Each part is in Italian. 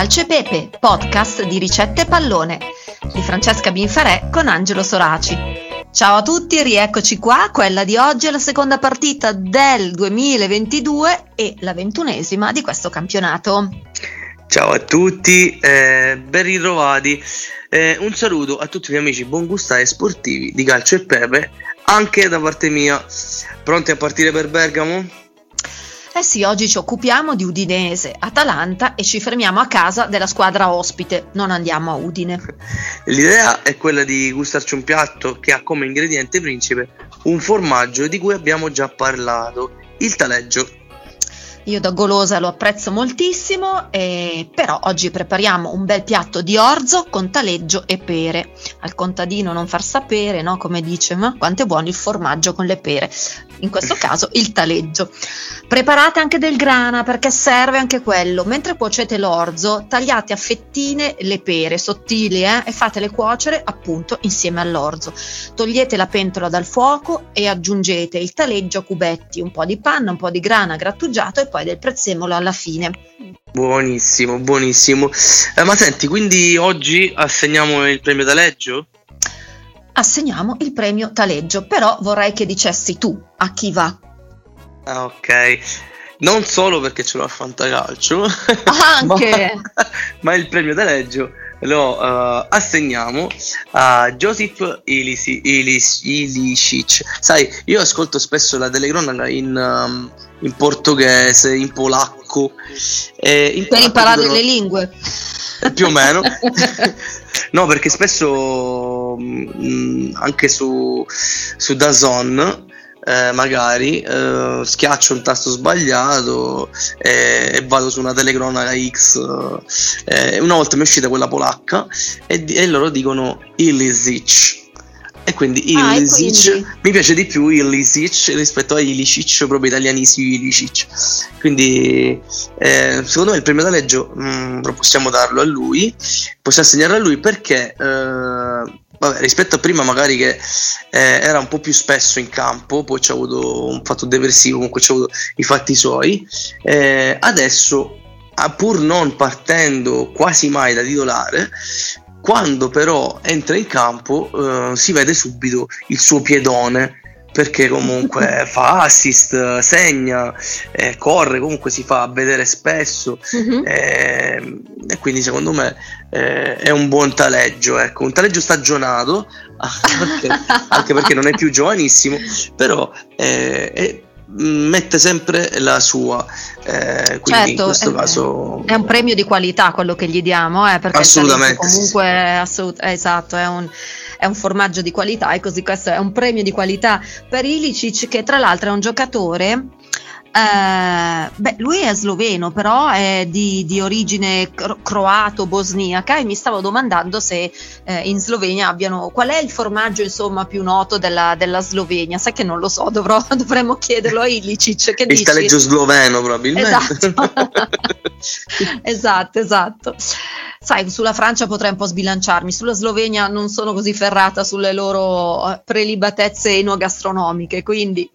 Calcio e Pepe, podcast di ricette pallone di Francesca Binfarè con Angelo Soraci. Ciao a tutti, rieccoci qua. Quella di oggi è la seconda partita del 2022 e la ventunesima di questo campionato. Ciao a tutti, eh, ben ritrovati. Eh, un saluto a tutti gli amici buongustai e sportivi di Calcio e Pepe, anche da parte mia. Pronti a partire per Bergamo? Eh sì, oggi ci occupiamo di Udinese, Atalanta e ci fermiamo a casa della squadra ospite, non andiamo a Udine. L'idea è quella di gustarci un piatto che ha come ingrediente principe un formaggio di cui abbiamo già parlato, il taleggio. Io da golosa lo apprezzo moltissimo, eh, però oggi prepariamo un bel piatto di orzo con taleggio e pere. Al contadino non far sapere, no? Come dice, ma quanto è buono il formaggio con le pere. In questo caso il taleggio. Preparate anche del grana perché serve anche quello. Mentre cuocete l'orzo, tagliate a fettine le pere sottili eh, e fatele cuocere appunto insieme all'orzo. Togliete la pentola dal fuoco e aggiungete il taleggio a cubetti, un po' di panna, un po' di grana grattugiato e poi del prezzemolo alla fine. Buonissimo, buonissimo. Eh, ma senti, quindi oggi assegniamo il premio taleggio? Assegniamo il premio taleggio, però vorrei che dicessi tu a chi va. Ah, ok. Non solo perché ce l'ho a Fantacalcio, anche ma, ma il premio taleggio lo uh, assegniamo a Ilis, Ilicic. Sai, io ascolto spesso la telecronaca in, um, in portoghese, in polacco. Eh, in per imparare dicono, le lingue. Più o meno. no, perché spesso mh, mm, anche su, su Dazon eh, magari eh, schiaccio un tasto sbagliato eh, e vado su una telecronaca X. Eh, una volta mi è uscita quella polacca e, e loro dicono Ilisic. E quindi ah, quindi... mi piace di più Ilisic rispetto a Ilicic, proprio italianissimo Ilicic. Quindi eh, secondo me il premio taleggio mh, mm, possiamo darlo a lui, possiamo assegnarlo a lui perché eh, vabbè, rispetto a prima magari che eh, era un po' più spesso in campo, poi c'è avuto un fatto depressivo, comunque c'è avuto i fatti suoi, eh, adesso pur non partendo quasi mai da titolare, quando però entra in campo eh, si vede subito il suo piedone perché comunque fa assist, segna, eh, corre, comunque si fa vedere spesso uh-huh. eh, e quindi secondo me eh, è un buon taleggio, ecco, un taleggio stagionato anche, anche perché non è più giovanissimo, però eh, è, mette sempre la sua. Eh, quindi certo, in questo è, caso è un premio di qualità quello che gli diamo, eh, perché assolutamente comunque assolut- esatto, è un, è un, formaggio di qualità e così questo è un premio di qualità per Ilicic che tra l'altro è un giocatore eh, beh, lui è sloveno, però è di, di origine cro- croato-bosniaca e mi stavo domandando se eh, in Slovenia abbiano qual è il formaggio insomma più noto della, della Slovenia. Sai che non lo so, dovrò, dovremmo chiederlo a Ilicic. Che il taleggio sloveno probabilmente. Esatto, esatto. esatto sai, sulla Francia potrei un po' sbilanciarmi, sulla Slovenia non sono così ferrata sulle loro eh, prelibatezze enogastronomiche, quindi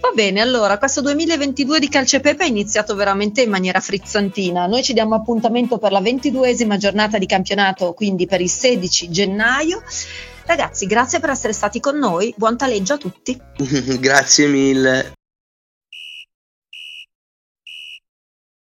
va bene, allora questo 2022 di Calcepepe è iniziato veramente in maniera frizzantina, noi ci diamo appuntamento per la ventiduesima giornata di campionato, quindi per il 16 gennaio. Ragazzi, grazie per essere stati con noi, buon taleggio a tutti. grazie mille.